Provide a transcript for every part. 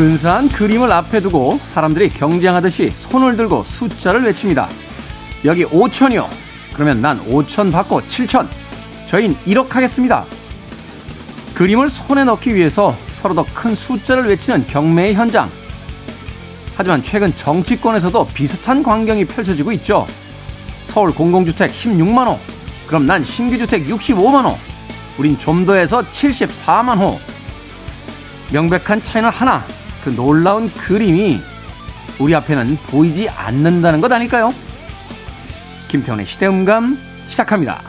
근사한 그림을 앞에 두고 사람들이 경쟁하듯이 손을 들고 숫자를 외칩니다. 여기 5천이요. 그러면 난 5천 받고 7천. 저흰 1억 하겠습니다. 그림을 손에 넣기 위해서 서로 더 큰 숫자를 외치는 경매의 현장. 하지만 최근 정치권에서도 비슷한 광경이 펼쳐지고 있죠. 서울 공공주택 16만호. 그럼 난 신규주택 65만호. 우린 좀 더해서 74만호. 명백한 차이는 하나. 그 놀라운 그림이 우리 앞에는 보이지 않는다는 것 아닐까요? 김태훈의 시대음감 시작합니다.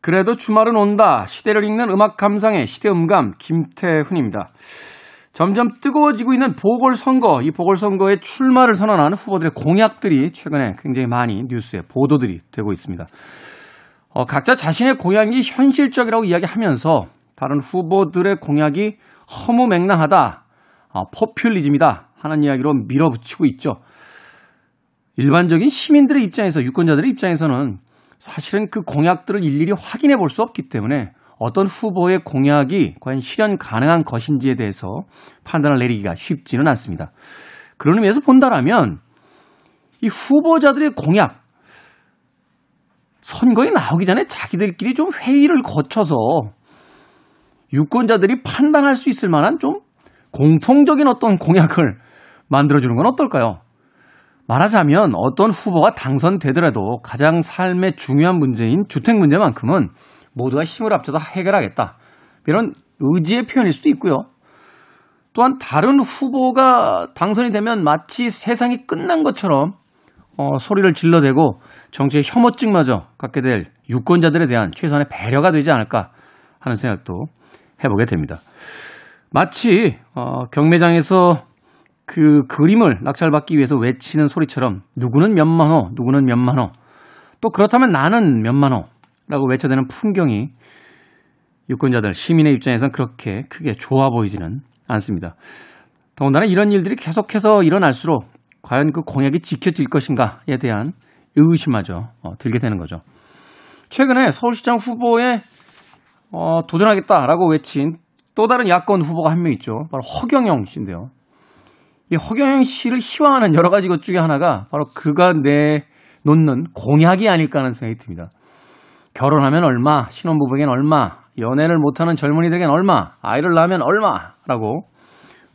그래도 주말은 온다. 시대를 읽는 음악 감상의 시대음감 김태훈입니다. 점점 뜨거워지고 있는 보궐선거, 이 보궐선거에 출마를 선언한 후보들의 공약들이 최근에 굉장히 많이 뉴스에 보도들이 되고 있습니다. 어, 각자 자신의 공약이 현실적이라고 이야기하면서 다른 후보들의 공약이 허무맹랑하다, 어, 포퓰리즘이다 하는 이야기로 밀어붙이고 있죠. 일반적인 시민들의 입장에서, 유권자들의 입장에서는 사실은 그 공약들을 일일이 확인해 볼 수 없기 때문에 어떤 후보의 공약이 과연 실현 가능한 것인지에 대해서 판단을 내리기가 쉽지는 않습니다. 그런 의미에서 본다라면 이 후보자들의 공약, 선거에 나오기 전에 자기들끼리 좀 회의를 거쳐서 유권자들이 판단할 수 있을 만한 좀 공통적인 어떤 공약을 만들어주는 건 어떨까요? 말하자면 어떤 후보가 당선되더라도 가장 삶의 중요한 문제인 주택 문제만큼은 모두가 힘을 합쳐서 해결하겠다. 이런 의지의 표현일 수도 있고요. 또한 다른 후보가 당선이 되면 마치 세상이 끝난 것처럼 어, 소리를 질러대고 정치의 혐오증마저 갖게 될 유권자들에 대한 최선의 배려가 되지 않을까 하는 생각도 해보게 됩니다. 마치 어, 경매장에서 그 그림을 낙찰받기 위해서 외치는 소리처럼 누구는 몇만 호, 누구는 몇만 호, 또 그렇다면 나는 몇만 호 라고 외쳐대는 풍경이 유권자들, 시민의 입장에선 그렇게 크게 좋아 보이지는 않습니다. 더군다나 이런 일들이 계속해서 일어날수록 과연 그 공약이 지켜질 것인가에 대한 의심마저 어, 들게 되는 거죠. 최근에 서울시장 후보에 어, 도전하겠다라고 외친 또 다른 야권 후보가 한 명 있죠. 바로 허경영 씨인데요. 이 허경영 씨를 희화하는 여러 가지 것 중에 하나가 바로 그가 내놓는 공약이 아닐까 하는 생각이 듭니다. 결혼하면 얼마, 신혼부부에겐 얼마, 연애를 못하는 젊은이들에겐 얼마, 아이를 낳으면 얼마라고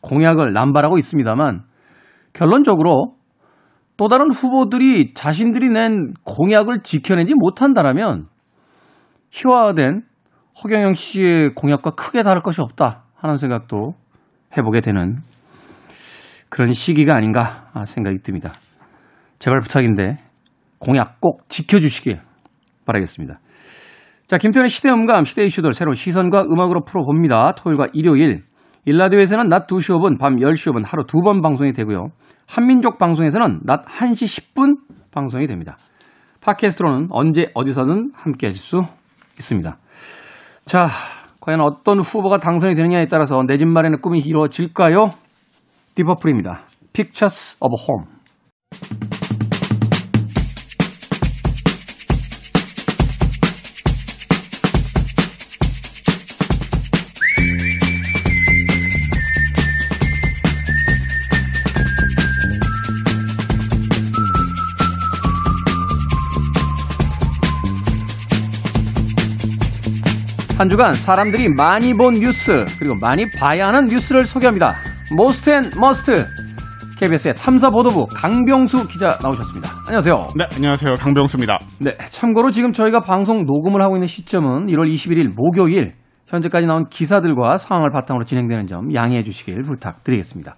공약을 남발하고 있습니다만 결론적으로 또 다른 후보들이 자신들이 낸 공약을 지켜내지 못한다라면 희화화된 허경영 씨의 공약과 크게 다를 것이 없다 하는 생각도 해보게 되는 그런 시기가 아닌가 생각이 듭니다. 제발 부탁인데 공약 꼭 지켜주시길 바라겠습니다. 자, 김태현의 시대음감, 시대 이슈들 새로운 시선과 음악으로 풀어봅니다. 토요일과 일요일. 일라디오에서는 낮 2시 5분, 밤 10시 5분 하루 두 번 방송이 되고요. 한민족 방송에서는 낮 1시 10분 방송이 됩니다. 팟캐스트로는 언제 어디서든 함께 하실 수 있습니다. 자, 과연 어떤 후보가 당선이 되느냐에 따라서 내 집 마련의 꿈이 이루어질까요? 디버플입니다. Pictures of Home. 한 주간 사람들이 많이 본 뉴스 그리고 많이 봐야 하는 뉴스를 소개합니다. Most and Must KBS의 탐사보도부 강병수 기자 나오셨습니다. 안녕하세요. 네, 안녕하세요. 강병수입니다. 네, 참고로 지금 저희가 방송 녹음을 하고 있는 시점은 1월 21일 목요일 현재까지 나온 기사들과 상황을 바탕으로 진행되는 점 양해해 주시길 부탁드리겠습니다.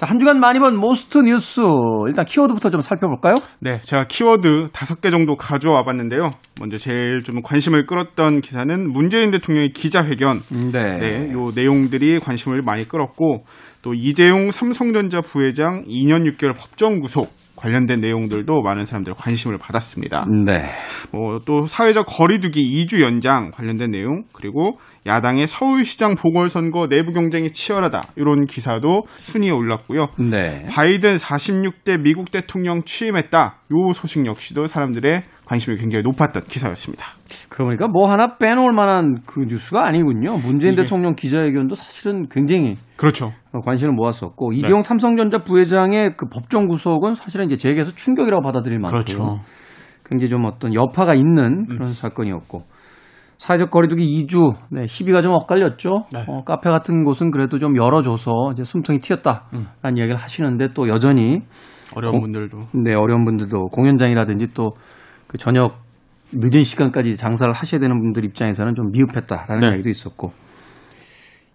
자, 한 주간 많이 본 most 뉴스. 일단 키워드부터 좀 살펴볼까요? 네, 제가 키워드 다섯 개 정도 가져와 봤는데요. 먼저 제일 좀 관심을 끌었던 기사는 문재인 대통령의 기자회견. 네. 네, 요 내용들이 관심을 많이 끌었고 또 이재용 삼성전자 부회장 2년 6개월 법정 구속 관련된 내용들도 많은 사람들 관심을 받았습니다. 네. 뭐 또 사회적 거리두기 2주 연장 관련된 내용 그리고 야당의 서울시장 보궐선거 내부 경쟁이 치열하다. 이런 기사도 순위에 올랐고요. 네. 바이든 46대 미국 대통령 취임했다. 요 소식 역시도 사람들의 관심이 굉장히 높았던 기사였습니다. 그러니까 뭐 하나 빼놓을 만한 그 뉴스가 아니군요. 문재인 대통령 기자회견도 사실은 굉장히 그렇죠. 관심을 모았었고 네. 이재용 삼성전자 부회장의 그 법정 구속은 사실은 이제 재계에서 충격이라고 받아들일 만큼 그렇죠. 굉장히 좀 어떤 여파가 있는 그런 음. 사건이었고 사회적 거리두기 2주 네, 희비가 좀 엇갈렸죠. 네. 어, 카페 같은 곳은 그래도 좀 열어줘서 이제 숨통이 튀었다라는 음. 이야기를 하시는데 또 여전히 어려운 고, 분들도 네 어려운 분들도 공연장이라든지 또 그 저녁 늦은 시간까지 장사를 하셔야 되는 분들 입장에서는 좀 미흡했다라는 네. 이야기도 있었고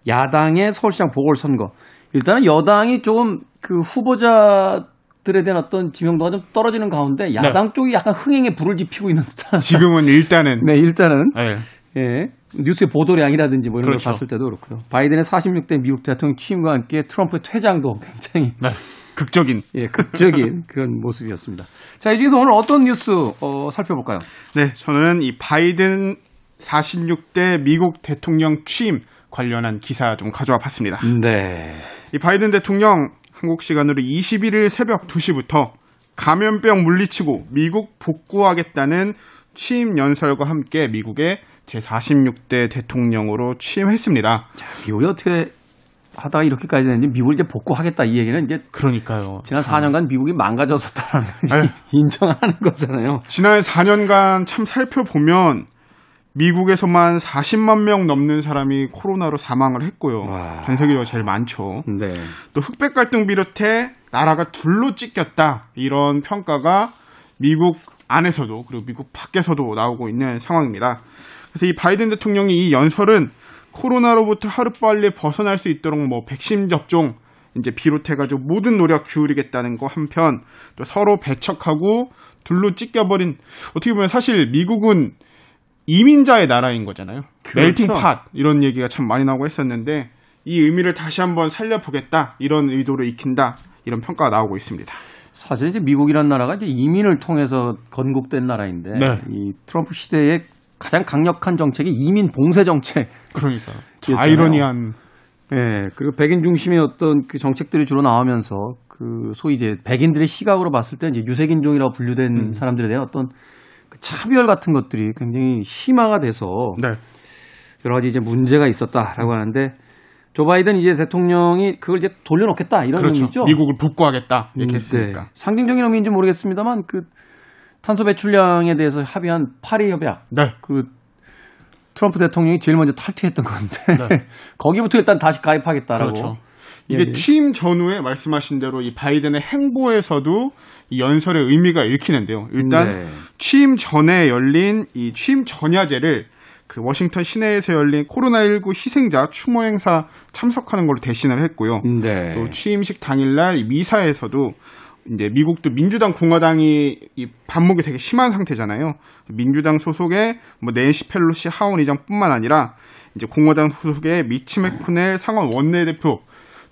야당의 서울시장 보궐선거 일단은 여당이 조금 그 후보자 들에 대한 어떤 지명도가 좀 떨어지는 가운데 야당 네. 쪽이 약간 흥행에 불을 지피고 있는 듯한. 지금은 일단은. 네, 일단은. 네. 예. 뉴스의 보도량이라든지 뭐 이런 그렇죠. 걸 봤을 때도 그렇고요. 바이든의 46대 미국 대통령 취임과 함께 트럼프의 퇴장도 굉장히 네. 극적인 예, 극적인 그런 모습이었습니다. 자, 이 중에서 오늘 어떤 뉴스 어, 살펴볼까요? 네, 저는 이 바이든 46대 미국 대통령 취임 관련한 기사 좀 가져와 봤습니다. 네. 이 바이든 대통령 한국 시간으로 21일 새벽 2시부터 감염병 물리치고 미국 복구하겠다는 취임 연설과 함께 미국의 제46대 대통령으로 취임했습니다. 자, 미국이 어떻게 하다가 이렇게까지 됐는지 미국을 이제 복구하겠다 이 얘기는 이제 그러니까요. 지난 참. 4년간 미국이 망가졌었다는 걸 인정하는 거잖아요. 지난 4년간 참 살펴보면 미국에서만 40만 명 넘는 사람이 코로나로 사망을 했고요. 와. 전 세계적으로 제일 많죠. 네. 또 흑백 갈등 비롯해 나라가 둘로 찢겼다 이런 평가가 미국 안에서도 그리고 미국 밖에서도 나오고 있는 상황입니다. 그래서 이 바이든 대통령이 이 연설은 코로나로부터 하루빨리 벗어날 수 있도록 뭐 백신 접종 이제 비롯해가지고 모든 노력 기울이겠다는 거 한편 또 서로 배척하고 둘로 찢겨버린 어떻게 보면 사실 미국은 이민자의 나라인 거잖아요. 그렇죠. 멜팅 팟 이런 얘기가 참 많이 나오고 했었는데 이 의미를 다시 한번 살려보겠다 이런 의도로 익힌다 이런 평가가 나오고 있습니다. 사실 이제 미국이라는 나라가 이제 이민을 통해서 건국된 나라인데 네. 이 트럼프 시대에 가장 강력한 정책이 이민 봉쇄 정책. 그러니까 아이러니한. 예, 네, 그리고 백인 중심의 어떤 그 정책들이 주로 나오면서 그 소위 이제 백인들의 시각으로 봤을 때 이제 유색인종이라고 분류된 음. 사람들에 대한 어떤 그 차별 같은 것들이 굉장히 심화가 돼서 네. 여러 가지 이제 문제가 있었다라고 하는데 조 바이든 이제 대통령이 그걸 이제 돌려놓겠다 이런 그렇죠. 의미죠. 미국을 복구하겠다 이렇게 음, 했으니까. 네. 상징적인 의미인지 모르겠습니다만 그 탄소 배출량에 대해서 합의한 파리 협약. 네. 그 트럼프 대통령이 제일 먼저 탈퇴했던 건데 네. 거기부터 일단 다시 가입하겠다라고. 그렇죠. 이게 예, 예. 취임 전후에 말씀하신 대로 이 바이든의 행보에서도 이 연설의 의미가 읽히는데요. 일단 네. 취임 전에 열린 이 취임 전야제를 그 워싱턴 시내에서 열린 코로나19 희생자 추모 행사 참석하는 걸로 대신을 했고요. 네. 또 취임식 당일날 미사에서도 이제 미국도 민주당 공화당이 이 반목이 되게 심한 상태잖아요. 민주당 소속의 뭐 낸시 펠로시 하원 의장뿐만 아니라 이제 공화당 소속의 미치 맥코넬 상원 원내대표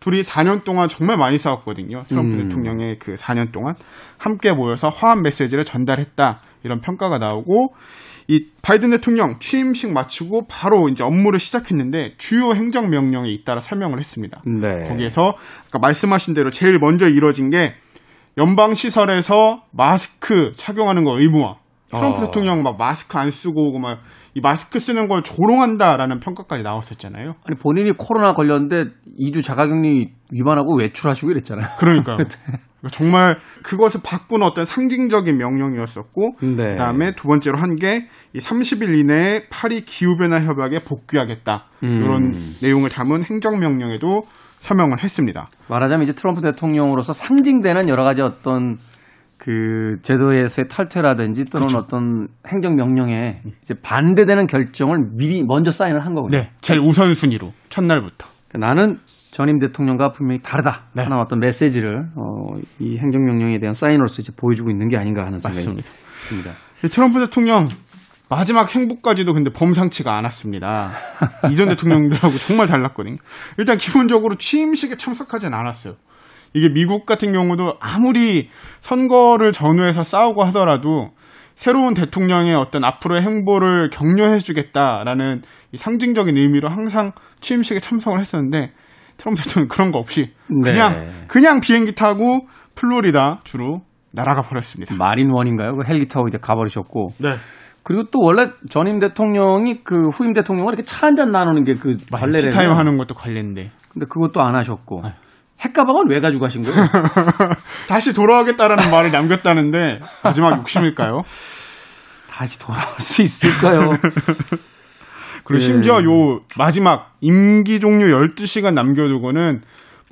둘이 4년 동안 정말 많이 싸웠거든요. 트럼프 음. 대통령의 그 4년 동안 함께 모여서 화합 메시지를 전달했다 이런 평가가 나오고 이 바이든 대통령 취임식 마치고 바로 이제 업무를 시작했는데 주요 행정 명령에 잇따라 서명을 했습니다. 네. 거기에서 아까 말씀하신 대로 제일 먼저 이뤄진 게 연방 시설에서 마스크 착용하는 거 의무화. 트럼프 어. 대통령 막 마스크 안 쓰고 오고 막 이 마스크 쓰는 걸 조롱한다라는 평가까지 나왔었잖아요. 아니 본인이 코로나 걸렸는데 2주 자가격리 위반하고 외출하시고 이랬잖아요. 그러니까요. 네. 정말 그것을 바꾸는 어떤 상징적인 명령이었었고 네. 그다음에 두 번째로 한 게 이 30일 이내에 파리 기후 변화 협약에 복귀하겠다. 음. 이런 내용을 담은 행정 명령에도 서명을 했습니다. 말하자면 이제 트럼프 대통령으로서 상징되는 여러 가지 어떤 그 제도에서의 탈퇴라든지 또는 그렇죠. 어떤 행정 명령에 이제 반대되는 결정을 미리 먼저 사인을 한 거군요. 네, 제일 우선 순위로 첫날부터. 그러니까 나는 전임 대통령과 분명히 다르다 네. 하는 어떤 메시지를 어, 이 행정 명령에 대한 사인으로서 이제 보여주고 있는 게 아닌가 하는 생각이 듭니다. 트럼프 대통령 마지막 행보까지도 근데 범상치가 않았습니다. 이전 대통령들하고 정말 달랐거든요. 일단 기본적으로 취임식에 참석하진 않았어요. 이게 미국 같은 경우도 아무리 선거를 전후해서 싸우고 하더라도 새로운 대통령의 어떤 앞으로의 행보를 격려해주겠다라는 상징적인 의미로 항상 취임식에 참석을 했었는데 트럼프 대통령 그런 거 없이 그냥 네. 그냥 비행기 타고 플로리다 주로 날아가 버렸습니다. 마린 원인가요? 그 헬기 타고 이제 가버리셨고. 네. 그리고 또 원래 전임 대통령이 그 후임 대통령과 이렇게 차 한 잔 나누는 게 그 관례래요. 타임 하는 것도 관례인데. 근데 그것도 안 하셨고. 네. 핵가방을 왜 가지고 가신 거예요? 다시 돌아오겠다라는 말을 남겼다는데 마지막 욕심일까요? 다시 돌아올 수 있을까요? 그리고 네. 심지어 요 마지막 임기 종료 12시간 남겨두고는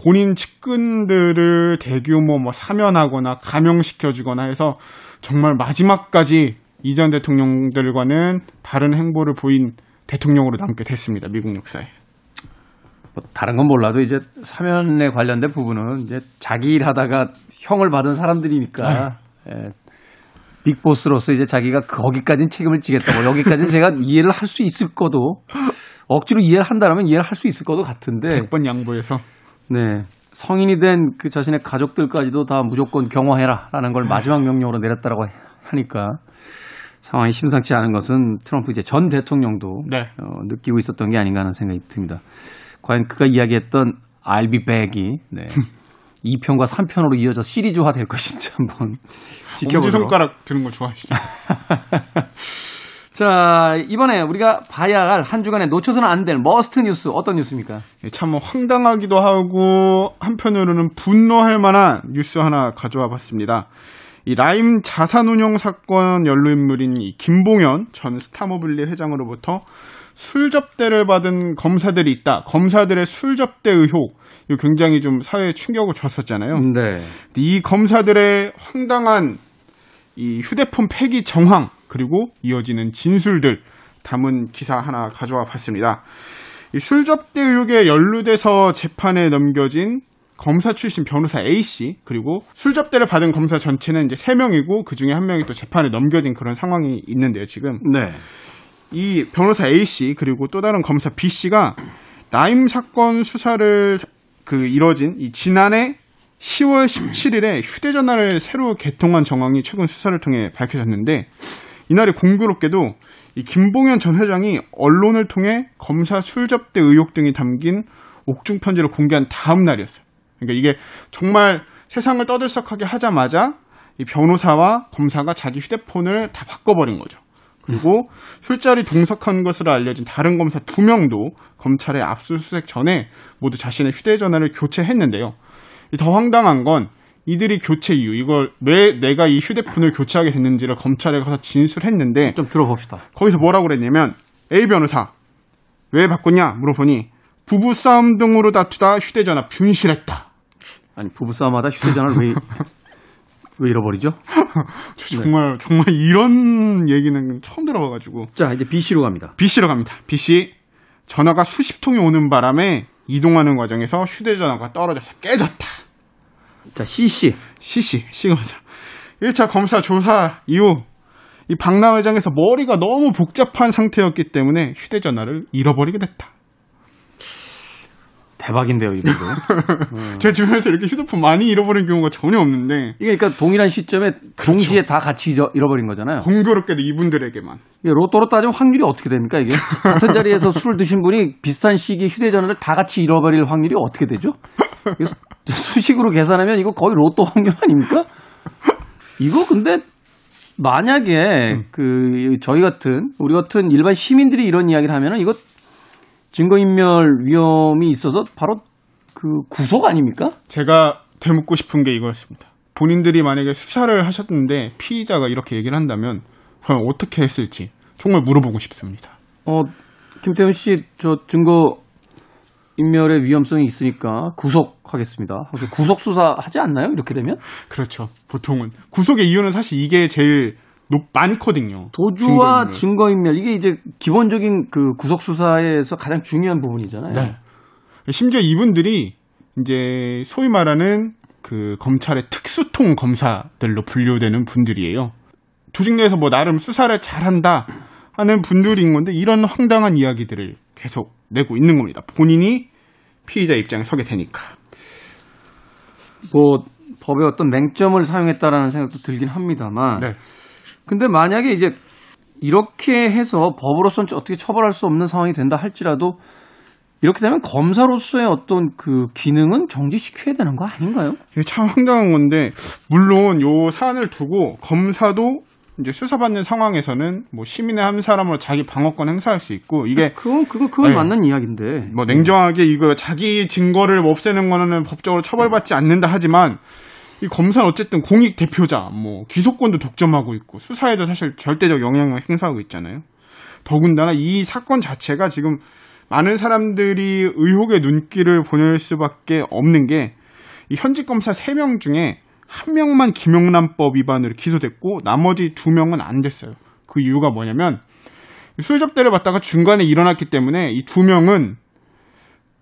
본인 측근들을 대규모 뭐 사면하거나 감형시켜주거나 해서 정말 마지막까지 이전 대통령들과는 다른 행보를 보인 대통령으로 남게 됐습니다. 미국 역사에. 뭐 다른 건 몰라도 이제 사면에 관련된 부분은 이제 자기 일 하다가 형을 받은 사람들이니까 네. 예, 빅보스로서 이제 자기가 거기까지는 책임을 지겠다고 뭐 여기까지는 제가 이해를 할 수 있을 거도 억지로 이해를 한다면 이해를 할 수 있을 거도 같은데 100번 양보해서 네 성인이 된 그 자신의 가족들까지도 다 무조건 경호해라라는 걸 마지막 명령으로 내렸다라고 하니까 상황이 심상치 않은 것은 트럼프 이제 전 대통령도 네. 어, 느끼고 있었던 게 아닌가 하는 생각이 듭니다. 과연 그가 이야기했던 I'll be back이 네. 2편과 3편으로 이어져 시리즈화 될 것인지 한번 지켜보도록. 엄지 손가락 드는 거 좋아하시죠? 자, 이번에 우리가 봐야 할 한 주간에 놓쳐서는 안 될 must 뉴스 어떤 뉴스입니까? 예, 참 황당하기도 하고 한편으로는 분노할 만한 뉴스 하나 가져와 봤습니다. 이 라임 자산운용 사건 연루 인물인 이 김봉현 전 스타모빌리 회장으로부터 술 접대를 받은 검사들이 있다. 검사들의 술 접대 의혹. 이거 굉장히 좀 사회에 충격을 줬었잖아요. 네. 이 검사들의 황당한 이 휴대폰 폐기 정황 그리고 이어지는 진술들 담은 기사 하나 가져와 봤습니다. 이 술 접대 의혹에 연루돼서 재판에 넘겨진 검사 출신 변호사 A 씨 그리고 술접대를 받은 검사 전체는 이제 세 명이고 그 중에 한 명이 또 재판에 넘겨진 그런 상황이 있는데요 지금. 네. 이 변호사 A 씨 그리고 또 다른 검사 B 씨가 나임 사건 수사를 그 이뤄진 이 지난해 10월 17일에 휴대전화를 새로 개통한 정황이 최근 수사를 통해 밝혀졌는데 이날이 공교롭게도 이 김봉현 전 회장이 언론을 통해 검사 술접대 의혹 등이 담긴 옥중 편지를 공개한 다음 날이었어요. 그러니까 이게 정말 세상을 떠들썩하게 하자마자 이 변호사와 검사가 자기 휴대폰을 다 바꿔버린 거죠. 그리고 술자리 동석한 것으로 알려진 다른 검사 두 명도 검찰의 압수수색 전에 모두 자신의 휴대전화를 교체했는데요. 더 황당한 건 이들이 교체 이유, 이걸 왜 내가 이 휴대폰을 교체하게 됐는지를 검찰에 가서 진술했는데 좀 들어봅시다. 거기서 뭐라고 그랬냐면 A 변호사 왜 바꿨냐 물어보니 부부싸움 등으로 다투다 휴대전화 분실했다. 아니 부부싸움하다 휴대전화를 왜, 왜 잃어버리죠? 정말 네. 정말 이런 얘기는 처음 들어봐가지고. 자 이제 B 씨로 갑니다. B 씨로 갑니다. B 씨 전화가 수십 통이 오는 바람에 이동하는 과정에서 휴대전화가 떨어져서 깨졌다. 자 C 씨, C 씨, C가 먼저. 1차 검사 조사 이후 이 박람 회장에서 머리가 너무 복잡한 상태였기 때문에 휴대전화를 잃어버리게 됐다. 대박인데요, 이분도. 음. 제 주변에서 이렇게 휴대폰 많이 잃어버린 경우가 전혀 없는데. 이게 그러니까 동일한 시점에 그렇죠. 동시에 다 같이 잃어버린 거잖아요. 공교롭게도 이분들에게만. 로또로 따지면 확률이 어떻게 됩니까, 이게? 같은 자리에서 술을 드신 분이 비슷한 시기에 휴대전화를 다 같이 잃어버릴 확률이 어떻게 되죠? 수식으로 계산하면 이거 거의 로또 확률 아닙니까? 이거 근데 만약에 음. 그 저희 같은 우리 같은 일반 시민들이 이런 이야기를 하면은 이거 증거인멸 위험이 있어서 바로 그 구속 아닙니까? 제가 되묻고 싶은 게 이거였습니다. 본인들이 만약에 수사를 하셨는데 피의자가 이렇게 얘기를 한다면 그럼 어떻게 했을지 정말 물어보고 싶습니다. 어, 김태훈 씨, 저 증거 인멸의 위험성이 있으니까 구속하겠습니다. 구속 수사 하지 않나요? 이렇게 되면? 그렇죠. 보통은 구속의 이유는 사실 이게 제일 높, 많거든요. 도주와 증거인멸. 이게 이제 기본적인 그 구속 수사에서 가장 중요한 부분이잖아요. 네. 심지어 이분들이 이제 소위 말하는 그 검찰의 특수통 검사들로 분류되는 분들이에요. 조직 내에서 뭐 나름 수사를 잘한다 하는 분들인 건데 이런 황당한 이야기들을 계속 내고 있는 겁니다. 본인이 피의자 입장에 서게 되니까. 뭐 법의 어떤 맹점을 사용했다라는 생각도 들긴 합니다만 네. 근데 만약에 이제 이렇게 해서 법으로서는 어떻게 처벌할 수 없는 상황이 된다 할지라도 이렇게 되면 검사로서의 어떤 그 기능은 정지시켜야 되는 거 아닌가요? 이게 참 황당한 건데 물론 요 사안을 두고 검사도 이제 수사받는 상황에서는 뭐 시민의 한 사람으로 자기 방어권 행사할 수 있고 이게 그건 그거 그건 네. 맞는 이야기인데 뭐 냉정하게 이거 자기 증거를 없애는 거는 법적으로 처벌받지 않는다 하지만 이 검사는 어쨌든 공익 대표자 뭐 기소권도 독점하고 있고 수사에도 사실 절대적 영향을 행사하고 있잖아요. 더군다나 이 사건 자체가 지금 많은 사람들이 의혹의 눈길을 보낼 수밖에 없는 게 이 현직 검사 3명 중에 한 명만 김영란법 위반으로 기소됐고 나머지 두 명은 안 됐어요. 그 이유가 뭐냐면 술 접대를 받다가 중간에 일어났기 때문에 이 두 명은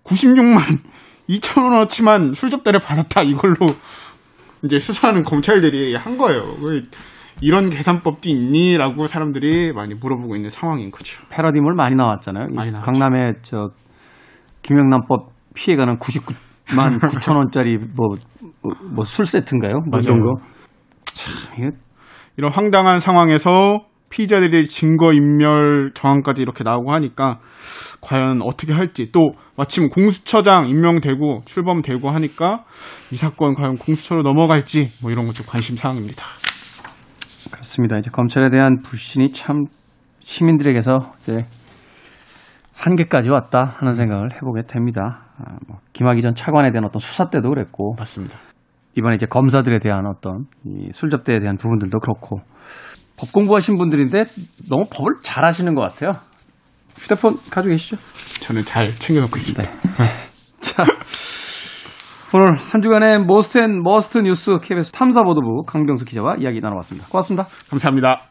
96만 2천 원어치만 술 접대를 받았다 이걸로 이제 수사하는 검찰들이 한 거예요. 이런 계산법도 있니라고 사람들이 많이 물어보고 있는 상황인 거죠. 패러디물 많이 나왔잖아요. 많이 강남의 저 김영란법 피해가는 99만 9천 원짜리 뭐 뭐 술 세트인가요? 뭐 이런 거. 참 이게 이런 황당한 상황에서 피의자들이 증거 인멸 정황까지 이렇게 나오고 하니까 과연 어떻게 할지 또 마침 공수처장 임명되고 출범되고 하니까 이 사건 과연 공수처로 넘어갈지 뭐 이런 것도 관심 사항입니다. 그렇습니다. 이제 검찰에 대한 불신이 참 시민들에게서 이제 한계까지 왔다 하는 생각을 해보게 됩니다. 아, 뭐 김학의 전 차관에 대한 어떤 수사 때도 그랬고 맞습니다. 이번에 이제 검사들에 대한 어떤 이 술접대에 대한 부분들도 그렇고 법 공부하신 분들인데 너무 법을 잘 아시는 것 같아요. 휴대폰 가지고 계시죠? 저는 잘 챙겨놓고 있습니다. 네. 자, 오늘 한 주간의 must and must 뉴스 KBS 탐사보도부 강병수 기자와 이야기 나눠봤습니다. 고맙습니다. 감사합니다.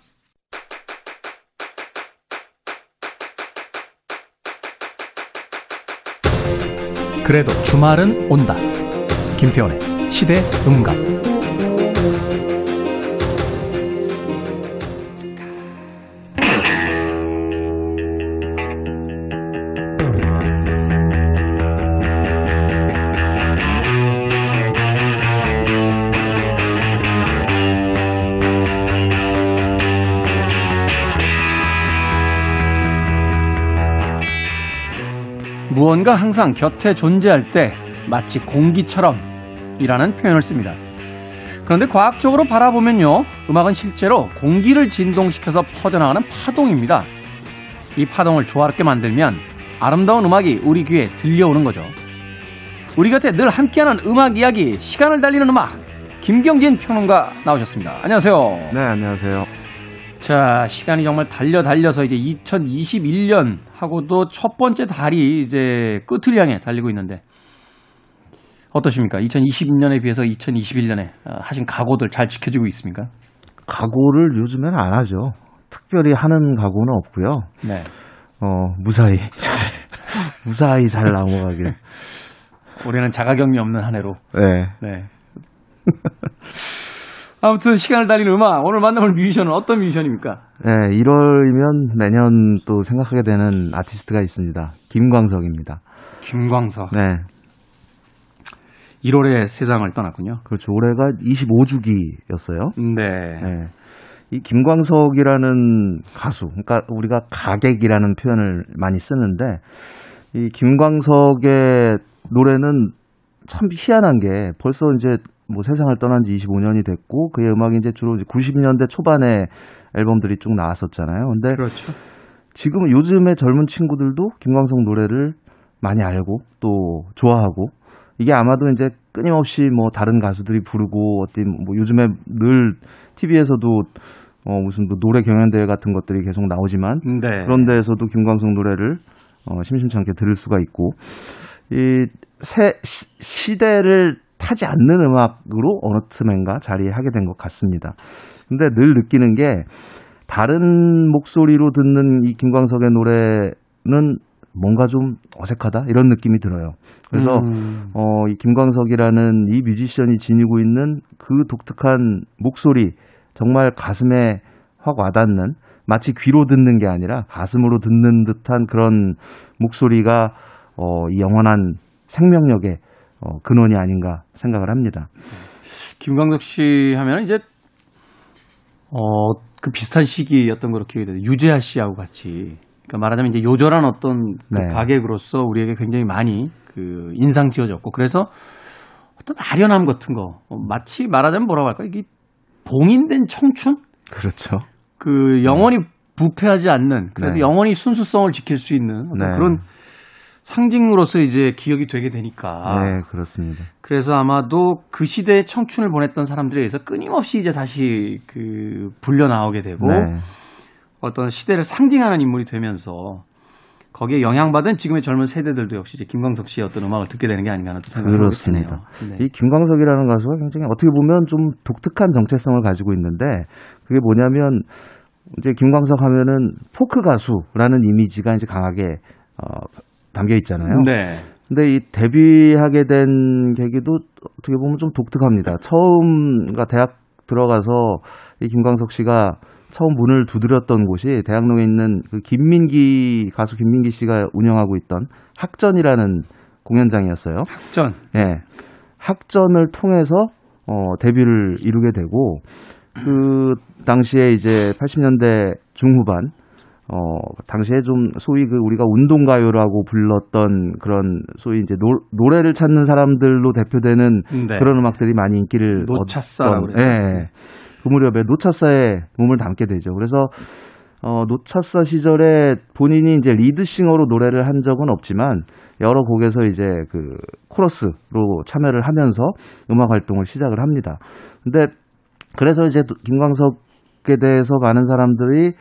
그래도 주말은 온다. 김태원의 시대 음감. 무언가 항상 곁에 존재할 때 마치 공기처럼 이라는 표현을 씁니다. 그런데 과학적으로 바라보면요, 음악은 실제로 공기를 진동시켜서 퍼져나가는 파동입니다. 이 파동을 조화롭게 만들면 아름다운 음악이 우리 귀에 들려오는 거죠. 우리 곁에 늘 함께하는 음악 이야기, 시간을 달리는 음악, 김경진 평론가 나오셨습니다. 안녕하세요. 네, 안녕하세요. 자, 시간이 정말 달려 달려서 이제 2021년 하고도 첫 번째 달이 이제 끝을 향해 달리고 있는데 어떠십니까? 2020년에 비해서 2021년에 어, 하신 각오들 잘 지켜지고 있습니까? 각오를 요즘에는 안 하죠. 특별히 하는 각오는 없고요. 네. 어, 무사히 잘, 무사히 잘 넘어가길. 올해는 자가격리 없는 한 해로. 네. 네. 아무튼 시간을 달리는 음악 오늘 만나볼 뮤지션은 어떤 뮤지션입니까? 네, 1월이면 매년 또 생각하게 되는 아티스트가 있습니다. 김광석입니다. 김광석. 네. 1월에 세상을 떠났군요. 그렇죠. 올해가 25주기였어요. 네. 네. 이 김광석이라는 가수, 그러니까 우리가 가객이라는 표현을 많이 쓰는데 이 김광석의 노래는 참 희한한 게 벌써 이제 뭐 세상을 떠난 지 25년이 됐고 그의 음악이 이제 주로 90년대 초반에 앨범들이 쭉 나왔었잖아요. 근데 그렇죠. 지금 요즘의 젊은 친구들도 김광석 노래를 많이 알고 또 좋아하고 이게 아마도 이제 끊임없이 뭐 다른 가수들이 부르고 어떤 뭐 요즘에 늘 TV에서도 어 무슨 뭐 노래 경연대회 같은 것들이 계속 나오지만 네. 그런 데에서도 김광석 노래를 어 심심치 않게 들을 수가 있고 이 새 시대를 타지 않는 음악으로 어느 틈엔가 자리하게 된 것 같습니다. 근데 늘 느끼는 게 다른 목소리로 듣는 이 김광석의 노래는 뭔가 좀 어색하다 이런 느낌이 들어요. 그래서 음. 어, 이 김광석이라는 이 뮤지션이 지니고 있는 그 독특한 목소리 정말 가슴에 확 와닿는 마치 귀로 듣는 게 아니라 가슴으로 듣는 듯한 그런 목소리가 어, 이 영원한 생명력의 어, 근원이 아닌가 생각을 합니다. 김광석 씨 하면 이제 어, 그 비슷한 시기였던 걸로 기억이 돼요. 유재하 씨하고 같이. 그러니까 말하자면 이제 요절한 어떤 그 네. 가객으로서 우리에게 굉장히 많이 그 인상 지어졌고 그래서 어떤 아련함 같은 거 어, 마치 말하자면 뭐라고 할까 이게 봉인된 청춘? 그렇죠. 그 영원히 부패하지 않는 그래서 네. 영원히 순수성을 지킬 수 있는 네. 그런 상징으로서 이제 기억이 되게 되니까. 네, 그렇습니다. 그래서 아마도 그 시대의 청춘을 보냈던 사람들에 의해서 끊임없이 이제 다시 그 불려 나오게 되고 네. 어떤 시대를 상징하는 인물이 되면서 거기에 영향받은 지금의 젊은 세대들도 역시 이제 김광석 씨의 어떤 음악을 듣게 되는 게 아닌가 하는 생각이 그렇습니다. 네. 이 김광석이라는 가수가 굉장히 어떻게 보면 좀 독특한 정체성을 가지고 있는데 그게 뭐냐면 이제 김광석 하면은 포크 가수라는 이미지가 이제 강하게 어, 담겨 있잖아요. 네. 근데 이 데뷔하게 된 계기도 어떻게 보면 좀 독특합니다. 처음 가 대학 들어가서 이 김광석 씨가 처음 문을 두드렸던 곳이 대학로에 있는 그 김민기 가수 김민기 씨가 운영하고 있던 학전이라는 공연장이었어요. 학전. 예. 네. 학전을 통해서 어 데뷔를 이루게 되고 그 당시에 이제 80년대 중후반 어 당시에 좀 소위 그 우리가 운동가요라고 불렀던 그런 소위 이제 노, 노래를 찾는 사람들로 대표되는 네. 그런 음악들이 많이 인기를 노차사라고 예. 네. 그 무렵에 노차사에 몸을 담게 되죠. 그래서 어, 노차사 시절에 본인이 이제 리드싱어로 노래를 한 적은 없지만 여러 곡에서 이제 그 코러스로 참여를 하면서 음악 활동을 시작을 합니다. 근데 그래서 이제 김광석에 대해서 많은 사람들이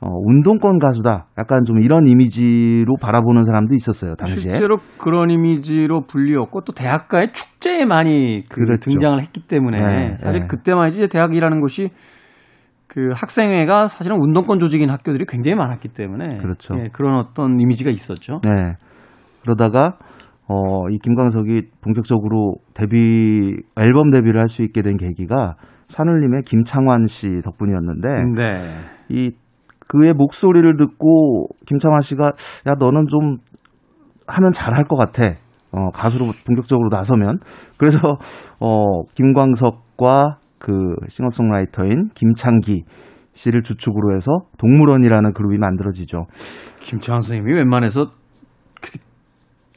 어, 운동권 가수다. 약간 좀 이런 이미지로 바라보는 사람도 있었어요, 당시에. 실제로 그런 이미지로 불리었고 또 대학가의 축제에 많이 그 그렇죠. 등장을 했기 때문에 네, 사실 네. 그때만 이제 대학이라는 곳이 그 학생회가 사실은 운동권 조직인 학교들이 굉장히 많았기 때문에 그렇죠. 예, 그런 어떤 이미지가 있었죠. 네. 그러다가 어, 이 김광석이 본격적으로 데뷔 앨범 데뷔를 할 수 있게 된 계기가 산울림의 김창완 씨 덕분이었는데 네. 이 그의 목소리를 듣고 김창완 씨가 야 너는 좀 하면 잘할 것 같아. 어, 가수로 본격적으로 나서면 그래서 어, 김광석과 그 싱어송라이터인 김창기 씨를 주축으로 해서 동물원이라는 그룹이 만들어지죠. 김창완 선생님이 웬만해서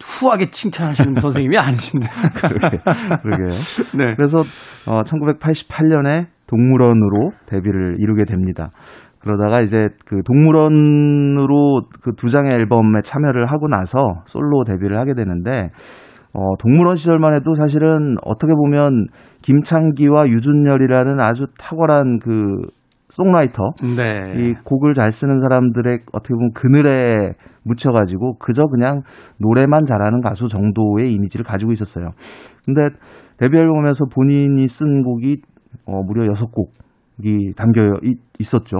후하게 칭찬하시는 선생님이 아니신데. 그러게, 그러게요. 네. 그래서 어, 1988년에 동물원으로 데뷔를 이루게 됩니다. 그러다가 이제 그 동물원으로 그 두 장의 앨범에 참여를 하고 나서 솔로 데뷔를 하게 되는데 어, 동물원 시절만 해도 사실은 어떻게 보면 김창기와 유준열이라는 아주 탁월한 그 송라이터 네. 이 곡을 잘 쓰는 사람들의 어떻게 보면 그늘에 묻혀가지고 그저 그냥 노래만 잘하는 가수 정도의 이미지를 가지고 있었어요. 근데 데뷔 앨범에서 본인이 쓴 곡이 어, 무려 여섯 곡 이 담겨 있었죠.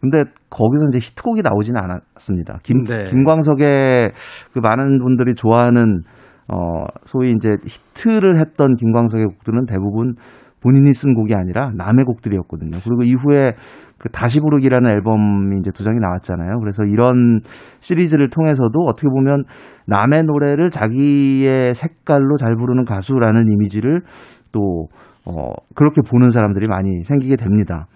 근데 거기서 이제 히트곡이 나오지는 않았습니다. 김, 네. 김광석의 그 많은 분들이 좋아하는 어 소위 이제 히트를 했던 김광석의 곡들은 대부분 본인이 쓴 곡이 아니라 남의 곡들이었거든요. 그리고 이후에 그 다시 부르기라는 앨범이 이제 두 장이 나왔잖아요. 그래서 이런 시리즈를 통해서도 어떻게 보면 남의 노래를 자기의 색깔로 잘 부르는 가수라는 이미지를 또 어, 그렇게 보는 사람들이 많이 생기게 됩니다.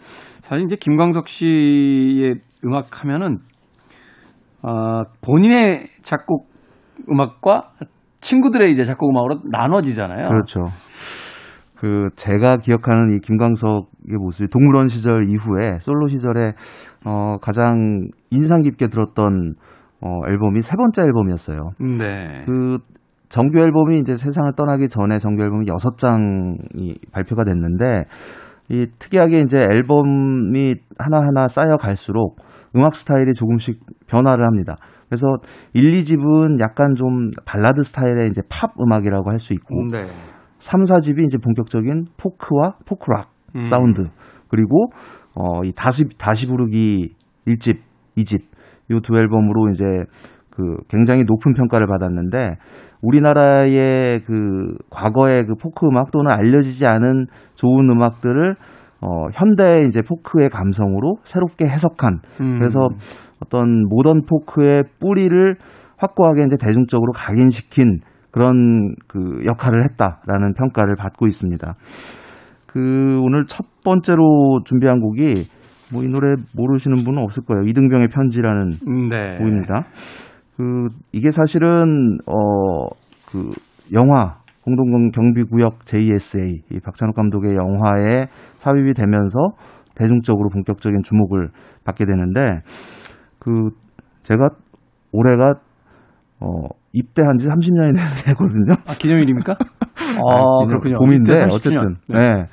사실 이제 김광석 씨의 음악 하면은, 어, 본인의 작곡 음악과 친구들의 이제 작곡 음악으로 나눠지잖아요. 그렇죠. 그 제가 기억하는 이 김광석의 모습이 동물원 시절 이후에 솔로 시절에 어 가장 인상 깊게 들었던 어 앨범이 세 번째 앨범이었어요. 네. 그 정규 앨범이 이제 세상을 떠나기 전에 정규 앨범이 여섯 장이 발표가 됐는데 이 특이하게 이제 앨범이 하나하나 쌓여 갈수록 음악 스타일이 조금씩 변화를 합니다. 그래서 1, 2집은 약간 좀 발라드 스타일의 이제 팝 음악이라고 할 수 있고 네. 3, 4집이 이제 본격적인 포크와 포크락 음. 사운드 그리고 어, 이 다시 다시 부르기 1집, 2집 요두 앨범으로 이제 그 굉장히 높은 평가를 받았는데 우리나라의 그 과거의 그 포크 음악 또는 알려지지 않은 좋은 음악들을 어 현대 이제 포크의 감성으로 새롭게 해석한 음. 그래서 어떤 모던 포크의 뿌리를 확고하게 이제 대중적으로 각인시킨 그런 그 역할을 했다라는 평가를 받고 있습니다. 그 오늘 첫 번째로 준비한 곡이 뭐 이 노래 모르시는 분은 없을 거예요. 이등병의 편지라는 네. 곡입니다. 그 이게 사실은 어그 영화 공동 경비구역 JSA 이 박찬욱 감독의 영화에 삽입이 되면서 대중적으로 본격적인 주목을 받게 되는데 그 제가 올해가 어 입대한 지 30년이 되거든요. 아, 기념일입니까? 아, 그렇군요. 봄인데 30주년. 어쨌든. 네. 네.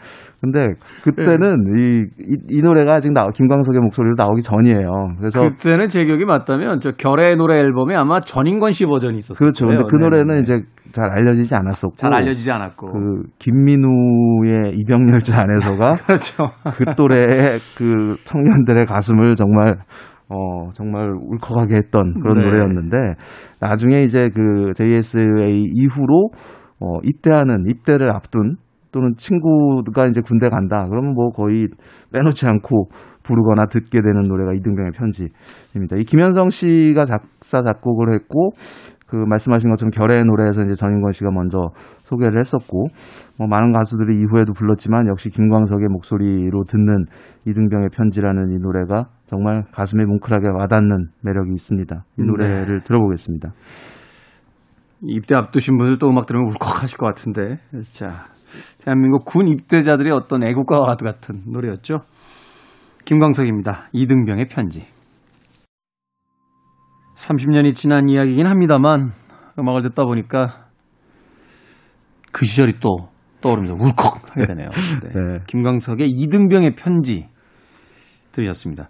근데 그때는 이, 이, 이 노래가 아직 나, 김광석의 목소리로 나오기 전이에요. 그래서 그때는 제 기억이 맞다면 저 결의 노래 앨범에 아마 전인권 씨 버전이 있었어요. 그렇죠. 근데 그 노래는 이제 잘 알려지지 않았었고 잘 알려지지 않았고. 그 김민우의 이병열자 안에서가 그렇죠. 그 또래의 그 청년들의 가슴을 정말 어 정말 울컥하게 했던 그런 네. 노래였는데 나중에 이제 그 JSA 이후로 어 입대하는 입대를 앞둔 또는 친구가 이제 군대 간다 그러면 뭐 거의 빼놓지 않고 부르거나 듣게 되는 노래가 이등병의 편지입니다. 이 김현성 씨가 작사 작곡을 했고 그 말씀하신 것처럼 결의 노래에서 이제 전인권 씨가 먼저 소개를 했었고 뭐 많은 가수들이 이후에도 불렀지만 역시 김광석의 목소리로 듣는 이등병의 편지라는 이 노래가 정말 가슴에 뭉클하게 와닿는 매력이 있습니다. 이 노래를 들어보겠습니다. 입대 앞두신 분들 또 음악 들으면 울컥하실 것 같은데. 자, 대한민국 군 입대자들의 어떤 애국가와 같은 노래였죠. 김광석입니다. 이등병의 편지. 30년이 지난 이야기긴 합니다만 음악을 듣다 보니까 그 시절이 또 떠오르면서 울컥 하게 되네요. 네. 네. 김광석의 이등병의 편지 들으셨습니다.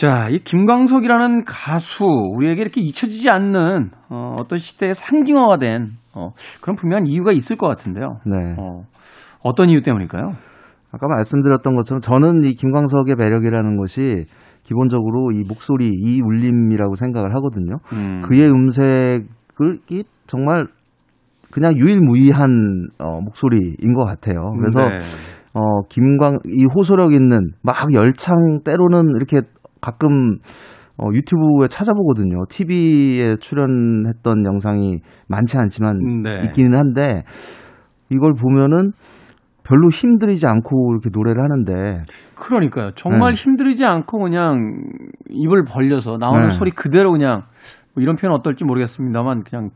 자, 이 김광석이라는 가수 우리에게 이렇게 잊혀지지 않는 어, 어떤 시대의 상징어가 된 어, 그런 분명한 이유가 있을 것 같은데요. 네. 어, 어떤 이유 때문일까요? 아까 말씀드렸던 것처럼 저는 이 김광석의 매력이라는 것이 기본적으로 이 목소리, 이 울림이라고 생각을 하거든요. 음. 그의 음색을 이 정말 그냥 유일무이한 어, 목소리인 것 같아요. 그래서 네. 어, 김광, 이 호소력 있는 막 열창 때로는 이렇게 가끔 어, 유튜브에 찾아보거든요. TV에 출연했던 영상이 많지 않지만 네. 있기는 한데 이걸 보면은 별로 힘들이지 않고 이렇게 노래를 하는데 그러니까요. 정말 네. 힘들이지 않고 그냥 입을 벌려서 나오는 네. 소리 그대로 그냥 뭐 이런 표현 어떨지 모르겠습니다만 그냥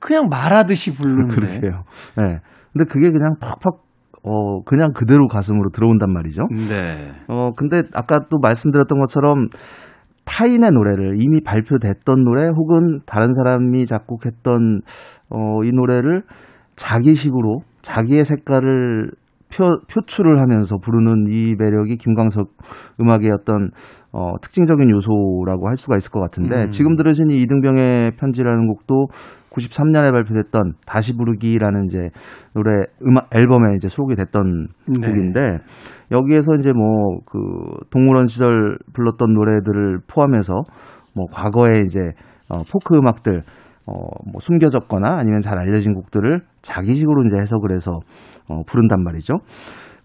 그냥 말하듯이 부르는데 그렇게요. 네. 근데 그게 그냥 팍팍 어 그냥 그대로 가슴으로 들어온단 말이죠. 네. 어 근데 아까 또 말씀드렸던 것처럼 타인의 노래를 이미 발표됐던 노래 혹은 다른 사람이 작곡했던 어 이 노래를 자기식으로 자기의 색깔을 표, 표출을 하면서 부르는 이 매력이 김광석 음악의 어떤 어, 특징적인 요소라고 할 수가 있을 것 같은데 음. 지금 들으신 이 이등병의 편지라는 곡도 93년에 발표됐던 다시 부르기라는 이제 노래 음악 앨범에 이제 수록이 됐던 네. 곡인데 여기에서 이제 뭐 그 동물원 시절 불렀던 노래들을 포함해서 뭐 과거에 이제 어, 포크 음악들 어, 뭐 숨겨졌거나 아니면 잘 알려진 곡들을 자기식으로 이제 해석을 해서 어, 부른단 말이죠.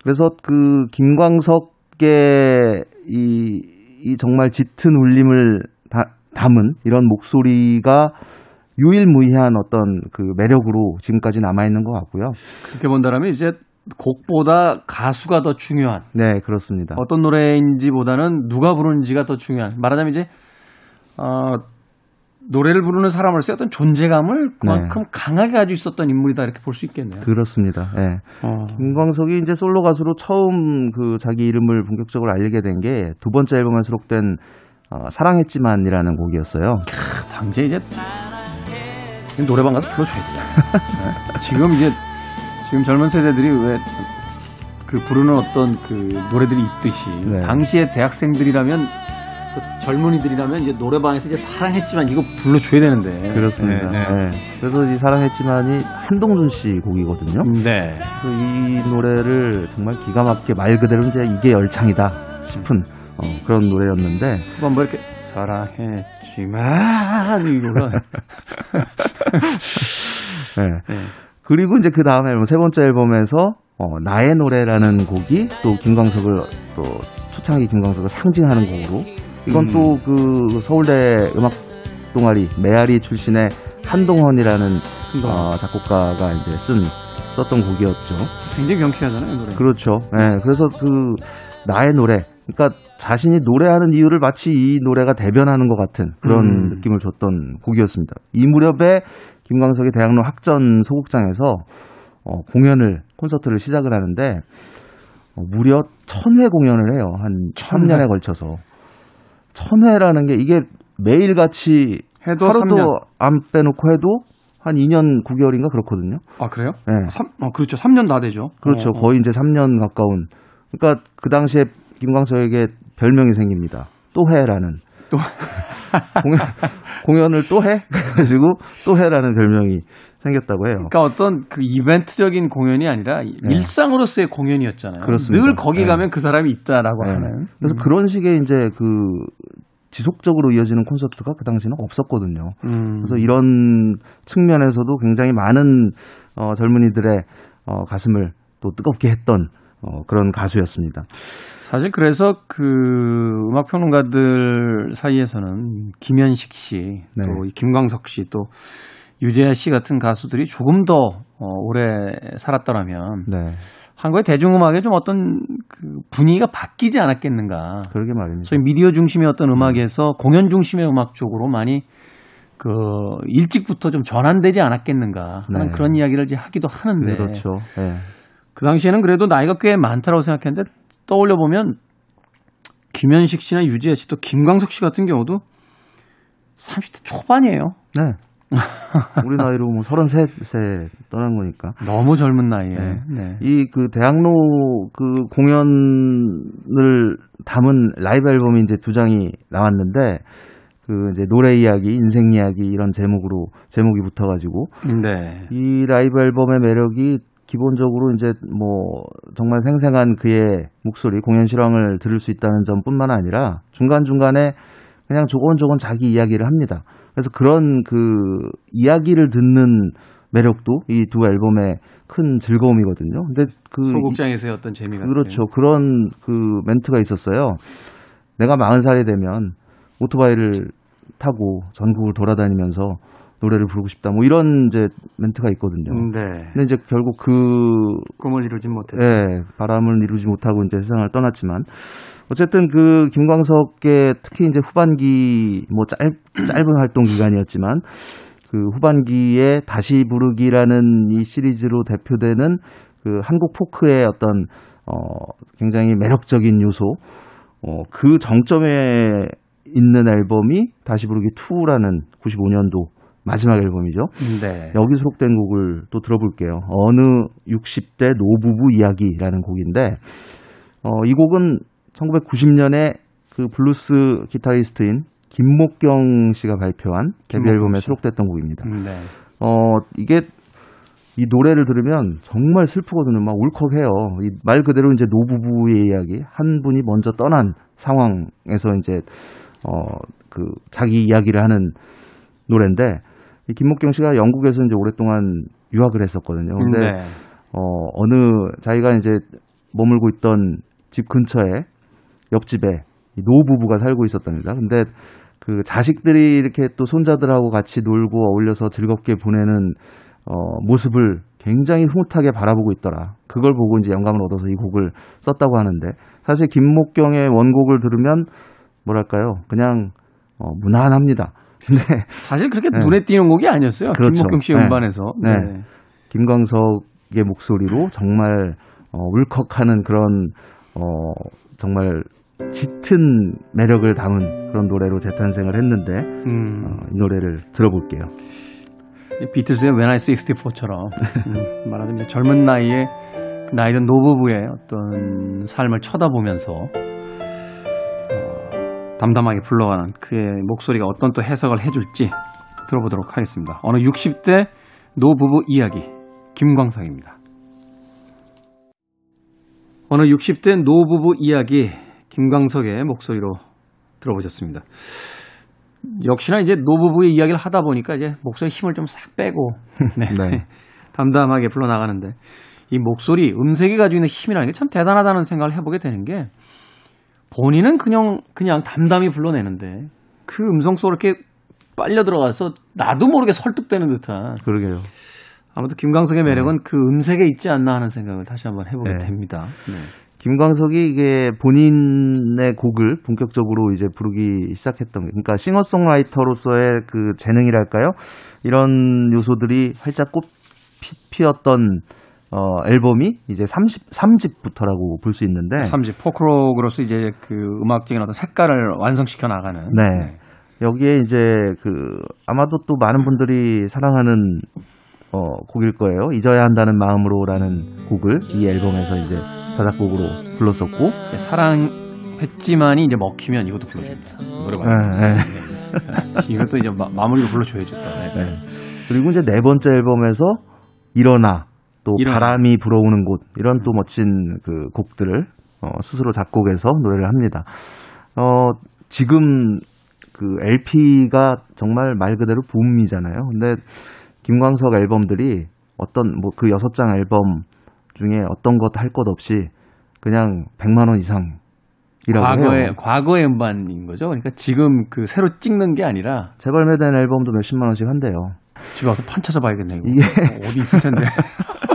그래서 그 김광석의 이, 이 정말 짙은 울림을 다, 담은 이런 목소리가 유일무이한 어떤 그 매력으로 지금까지 남아 있는 것 같고요. 그렇게 본다면 이제 곡보다 가수가 더 중요한 네, 그렇습니다. 어떤 노래인지보다는 누가 부르는지가 더 중요한 말하자면 이제 어, 노래를 부르는 사람으로서 어떤 존재감을 그만큼 강하게 가지고 있었던 인물이다 이렇게 볼 수 있겠네요. 그렇습니다. 예. 어. 김광석이 이제 솔로 가수로 처음 그 자기 이름을 본격적으로 알리게 된 게 두 번째 앨범에 수록된 어, 사랑했지만이라는 곡이었어요. 당시에 이제 노래방 가서 불러줘야 돼요. 네. 지금 이제 지금 젊은 세대들이 왜 그 부르는 어떤 그 노래들이 있듯이 네. 당시에 대학생들이라면 또 젊은이들이라면 이제 노래방에서 이제 사랑했지만 이거 불러줘야 되는데 그렇습니다. 네, 네. 예. 그래서 이 사랑했지만이 한동준 씨 곡이거든요. 네. 그래서 이 노래를 정말 기가 막히게 말 그대로 이제 이게 열창이다 싶은 어, 그런 노래였는데 후반 뭐 이렇게 사랑했지만 이거가 예. 네. 그리고 이제 그 다음 앨범 세 번째 앨범에서 어, 나의 노래라는 곡이 또 김광석을 또 초창기 김광석을 상징하는 곡으로 이건 음. 또그 서울대 음악 동아리 메아리 출신의 한동헌이라는 어, 작곡가가 이제 쓴 썼던 곡이었죠. 굉장히 경쾌하잖아요 이 노래. 그렇죠. 예. 그래서 그 나의 노래 그러니까 자신이 노래하는 이유를 마치 이 노래가 대변하는 것 같은 그런 음. 느낌을 줬던 곡이었습니다. 이 무렵에 김광석이 대학로 학전 소극장에서 어, 공연을 콘서트를 시작을 하는데 어, 무려 천회 공연을 해요. 한 천년에 걸쳐서 천회라는 게 이게 매일 같이 해도 하루도 3년. 안 빼놓고 해도 한 2년 9개월인가 그렇거든요. 아 그래요? 네. 3, 어, 그렇죠. 3년 다 되죠. 그렇죠. 어, 어. 거의 이제 3년 가까운. 그러니까 그 당시에 김광석에게 별명이 생깁니다. 또 해라는. 또 공연, 공연을 또 해? 그래가지고 또 해라는 별명이 생겼다고 해요. 그러니까 어떤 그 이벤트적인 공연이 아니라 네. 일상으로서의 공연이었잖아요. 그렇습니다. 늘 거기 네. 가면 그 사람이 있다라고 네. 하는. 그래서 음. 그런 식의 이제 그 지속적으로 이어지는 콘서트가 그 당시는 없었거든요. 음. 그래서 이런 측면에서도 굉장히 많은 어, 젊은이들의 어, 가슴을 또 뜨겁게 했던 어, 그런 가수였습니다. 사실 그래서 그 음악 평론가들 사이에서는 김현식 씨, 네. 또 김광석 씨, 또 유재하 씨 같은 가수들이 조금 더 어, 오래 살았더라면 네. 한국의 대중음악에 좀 어떤 그 분위기가 바뀌지 않았겠는가. 그러게 말입니다. 소위 미디어 중심의 어떤 음악에서 음. 공연 중심의 음악 쪽으로 많이 그 일찍부터 좀 전환되지 않았겠는가 하는 네. 그런 이야기를 이제 하기도 하는데. 그렇죠. 네. 그 당시에는 그래도 나이가 꽤 많다라고 생각했는데 떠올려 보면 김현식 씨나 유지아 씨또 김광석 씨 같은 경우도 30대 초반이에요. 네. 우리 나이로 뭐 33세 떠난 거니까. 너무 젊은 나이에. 네. 네. 이그 대학로 그 공연을 담은 라이브 앨범이 이제 두 장이 나왔는데 그 이제 노래 이야기, 인생 이야기 이런 제목으로 제목이 붙어 가지고 네. 이 라이브 앨범의 매력이 기본적으로 이제 뭐 정말 생생한 그의 목소리, 공연 실황을 들을 수 있다는 점뿐만 아니라 중간 중간에 그냥 조곤조곤 자기 이야기를 합니다. 그래서 그런 그 이야기를 듣는 매력도 이 두 앨범의 큰 즐거움이거든요. 근데 그 소극장에서의 어떤 재미가 그렇죠. 그런 그 멘트가 있었어요. 내가 마흔 살이 되면 오토바이를 타고 전국을 돌아다니면서 노래를 부르고 싶다. 뭐 이런 이제 멘트가 있거든요. 네. 근데 이제 결국 그 꿈을 이루지 못했. 네, 바람을 이루지 못하고 이제 세상을 떠났지만 어쨌든 그 김광석의 특히 이제 후반기 뭐 짧, 짧은 활동 기간이었지만 그 후반기에 다시 부르기라는 이 시리즈로 대표되는 그 한국 포크의 어떤 어 굉장히 매력적인 요소 어, 그 정점에 있는 앨범이 다시 부르기 2라는 95년도 마지막 앨범이죠. 네. 여기 수록된 곡을 또 들어볼게요. 어느 60대 노부부 이야기라는 곡인데 어, 이 곡은 1990년에 그 블루스 기타리스트인 김목경 씨가 발표한 데뷔 앨범에 수록됐던 곡입니다. 음, 네. 어, 이게 이 노래를 들으면 정말 슬프거든요. 막 울컥해요. 이 말 그대로 이제 노부부의 이야기. 한 분이 먼저 떠난 상황에서 이제 어, 그 자기 이야기를 하는 노래인데 이 김목경 씨가 영국에서 이제 오랫동안 유학을 했었거든요. 근데 음, 네. 어, 어느 자기가 이제 머물고 있던 집 근처에 옆집에 노부부가 살고 있었답니다. 근데 그 자식들이 이렇게 또 손자들하고 같이 놀고 어울려서 즐겁게 보내는 어, 모습을 굉장히 흐뭇하게 바라보고 있더라. 그걸 보고 이제 영감을 얻어서 이 곡을 썼다고 하는데 사실 김목경의 원곡을 들으면 뭐랄까요? 그냥 어, 무난합니다. 근데 사실 그렇게 네. 눈에 띄는 곡이 아니었어요. 그렇죠. 김목경 씨의 네. 음반에서. 네. 네. 김광석의 목소리로 정말 어, 울컥하는 그런 어, 정말 짙은 매력을 담은 그런 노래로 재탄생을 했는데 음. 어, 이 노래를 들어볼게요. 비틀스의 When I 64처럼 음, 말하자면 젊은 나이에 그 나이든 노부부의 어떤 삶을 쳐다보면서 어, 담담하게 불러가는 그의 목소리가 어떤 또 해석을 해줄지 들어보도록 하겠습니다. 어느 60대 노부부 이야기 김광석입니다. 어느 60대 노부부 이야기 김광석의 목소리로 들어보셨습니다. 역시나 이제 노부부의 이야기를 하다 보니까 이제 목소리 힘을 좀 싹 빼고 네. 네. 담담하게 불러나가는데 이 목소리 음색이 가지고 있는 힘이라는 게 참 대단하다는 생각을 해보게 되는 게 본인은 그냥 그냥 담담히 불러내는데 그 음성 속으로 이렇게 빨려 들어가서 나도 모르게 설득되는 듯한 그러게요. 아무튼 김광석의 매력은 네. 그 음색에 있지 않나 하는 생각을 다시 한번 해보게 네. 됩니다. 네. 김광석이 이게 본인의 곡을 본격적으로 이제 부르기 시작했던 게, 그러니까 싱어송라이터로서의 그 재능이랄까요? 이런 요소들이 활짝 꽃 피, 었던 어, 앨범이 이제 30, 3집부터라고 볼 수 있는데. 3집. 포크록으로서 이제 그 음악적인 어떤 색깔을 완성시켜 나가는. 네. 네. 여기에 이제 그 아마도 또 많은 분들이 사랑하는 어, 곡일 거예요. 잊어야 한다는 마음으로라는 곡을 이 앨범에서 이제 자작곡으로 불렀었고 네, 사랑했지만이 이제 먹히면 이것도 불러줍니다. 노래방. 네, 네. 네. 이것도 이제 마, 무리로 불러줘야죠. 네. 네. 그리고 이제 네 번째 앨범에서 일어나 또 일어나. 바람이 불어오는 곳 이런 또 멋진 그 곡들을 어, 스스로 작곡해서 노래를 합니다. 어, 지금 그 LP가 정말 말 그대로 붐이잖아요. 근데 김광석 앨범들이 어떤 뭐 그 여섯 장 앨범 중에 어떤 것 할 것 없이 그냥 100만 원 이상 과거의 해요. 과거의 음반인 거죠. 그러니까 지금 그 새로 찍는 게 아니라 재발매된 앨범도 몇십만 원씩 한대요. 집에 와서 판 찾아봐야겠네요. 이게 어, 어디 있을 텐데.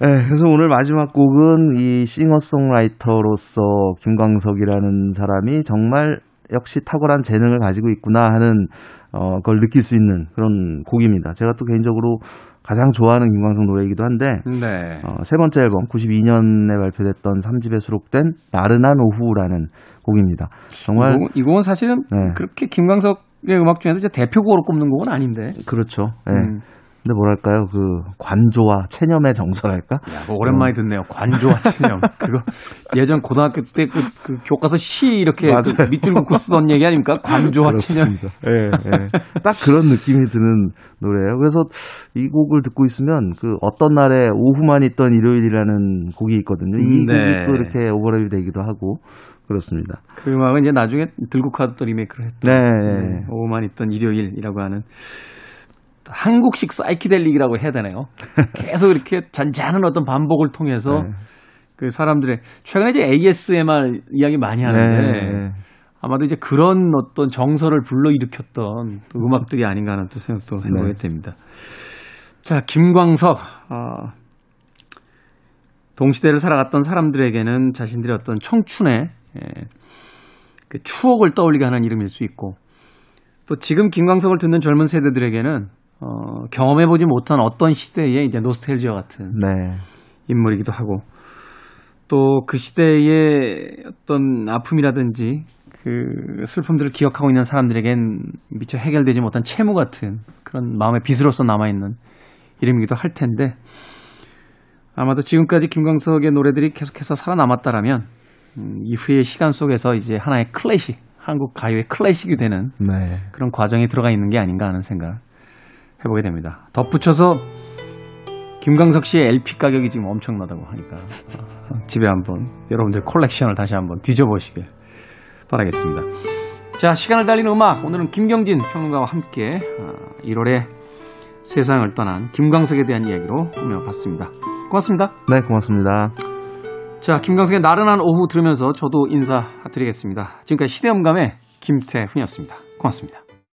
네, 그래서 오늘 마지막 곡은 이 싱어송라이터로서 김광석이라는 사람이 정말 역시 탁월한 재능을 가지고 있구나 하는 어, 그걸 느낄 수 있는 그런 곡입니다. 제가 또 개인적으로 가장 좋아하는 김광석 노래이기도 한데 네. 어, 세 번째 앨범 92년에 발표됐던 3집에 수록된 나른한 오후라는 곡입니다. 정말 이, 곡, 이 곡은 사실은 네. 그렇게 김광석의 음악 중에서 대표곡으로 꼽는 곡은 아닌데. 그렇죠. 네. 음. 근데 뭐랄까요 그 관조와 체념의 정서랄까? 야, 뭐 오랜만에 듣네요. 관조와 체념. 그거 예전 고등학교 때그 그 교과서 시 이렇게 그 밑줄 긋고 쓰던 얘기 아닙니까? 관조와 체념. 예, 예. 딱 그런 느낌이 드는 노래예요. 그래서 이 곡을 듣고 있으면 그 어떤 날에 오후만 있던 일요일이라는 곡이 있거든요. 이 네. 곡이 또 이렇게 오버랩이 되기도 하고 그렇습니다. 그 음악은 이제 나중에 들국화도 또 리메이크를 했죠. 네. 네. 오후만 있던 일요일이라고 하는 한국식 사이키델릭이라고 해야 되나요? 계속 이렇게 잔잔한 어떤 반복을 통해서 네. 그 사람들의 최근에 이제 ASMR 이야기 많이 하는데 네. 아마도 이제 그런 어떤 정서를 불러일으켰던 또 음악들이 아닌가 하는 또 생각도 해보게 네. 됩니다. 자, 김광석. 어, 동시대를 살아갔던 사람들에게는 자신들의 어떤 청춘의 예, 그 추억을 떠올리게 하는 이름일 수 있고 또 지금 김광석을 듣는 젊은 세대들에게는 어, 경험해보지 못한 어떤 시대의 이제 노스텔지와 같은 네. 인물이기도 하고 또 그 시대의 어떤 아픔이라든지 그 슬픔들을 기억하고 있는 사람들에겐 미처 해결되지 못한 채무 같은 그런 마음의 빚으로서 남아있는 이름이기도 할 텐데 아마도 지금까지 김광석의 노래들이 계속해서 살아남았다라면 음, 이후의 시간 속에서 이제 하나의 클래식, 한국 가요의 클래식이 되는 네. 그런 과정이 들어가 있는 게 아닌가 하는 생각 해보게 됩니다. 덧붙여서 김광석 씨의 LP 가격이 지금 엄청나다고 하니까 어, 집에 한번 여러분들 콜렉션을 다시 한번 뒤져보시길 바라겠습니다. 자, 시간을 달리는 음악. 오늘은 김경진 평론가와 함께 1월에 어, 세상을 떠난 김광석에 대한 이야기로 꾸며봤습니다. 고맙습니다. 네, 고맙습니다. 자, 김광석의 나른한 오후 들으면서 저도 인사드리겠습니다. 지금까지 시대음감의 김태훈이었습니다. 고맙습니다.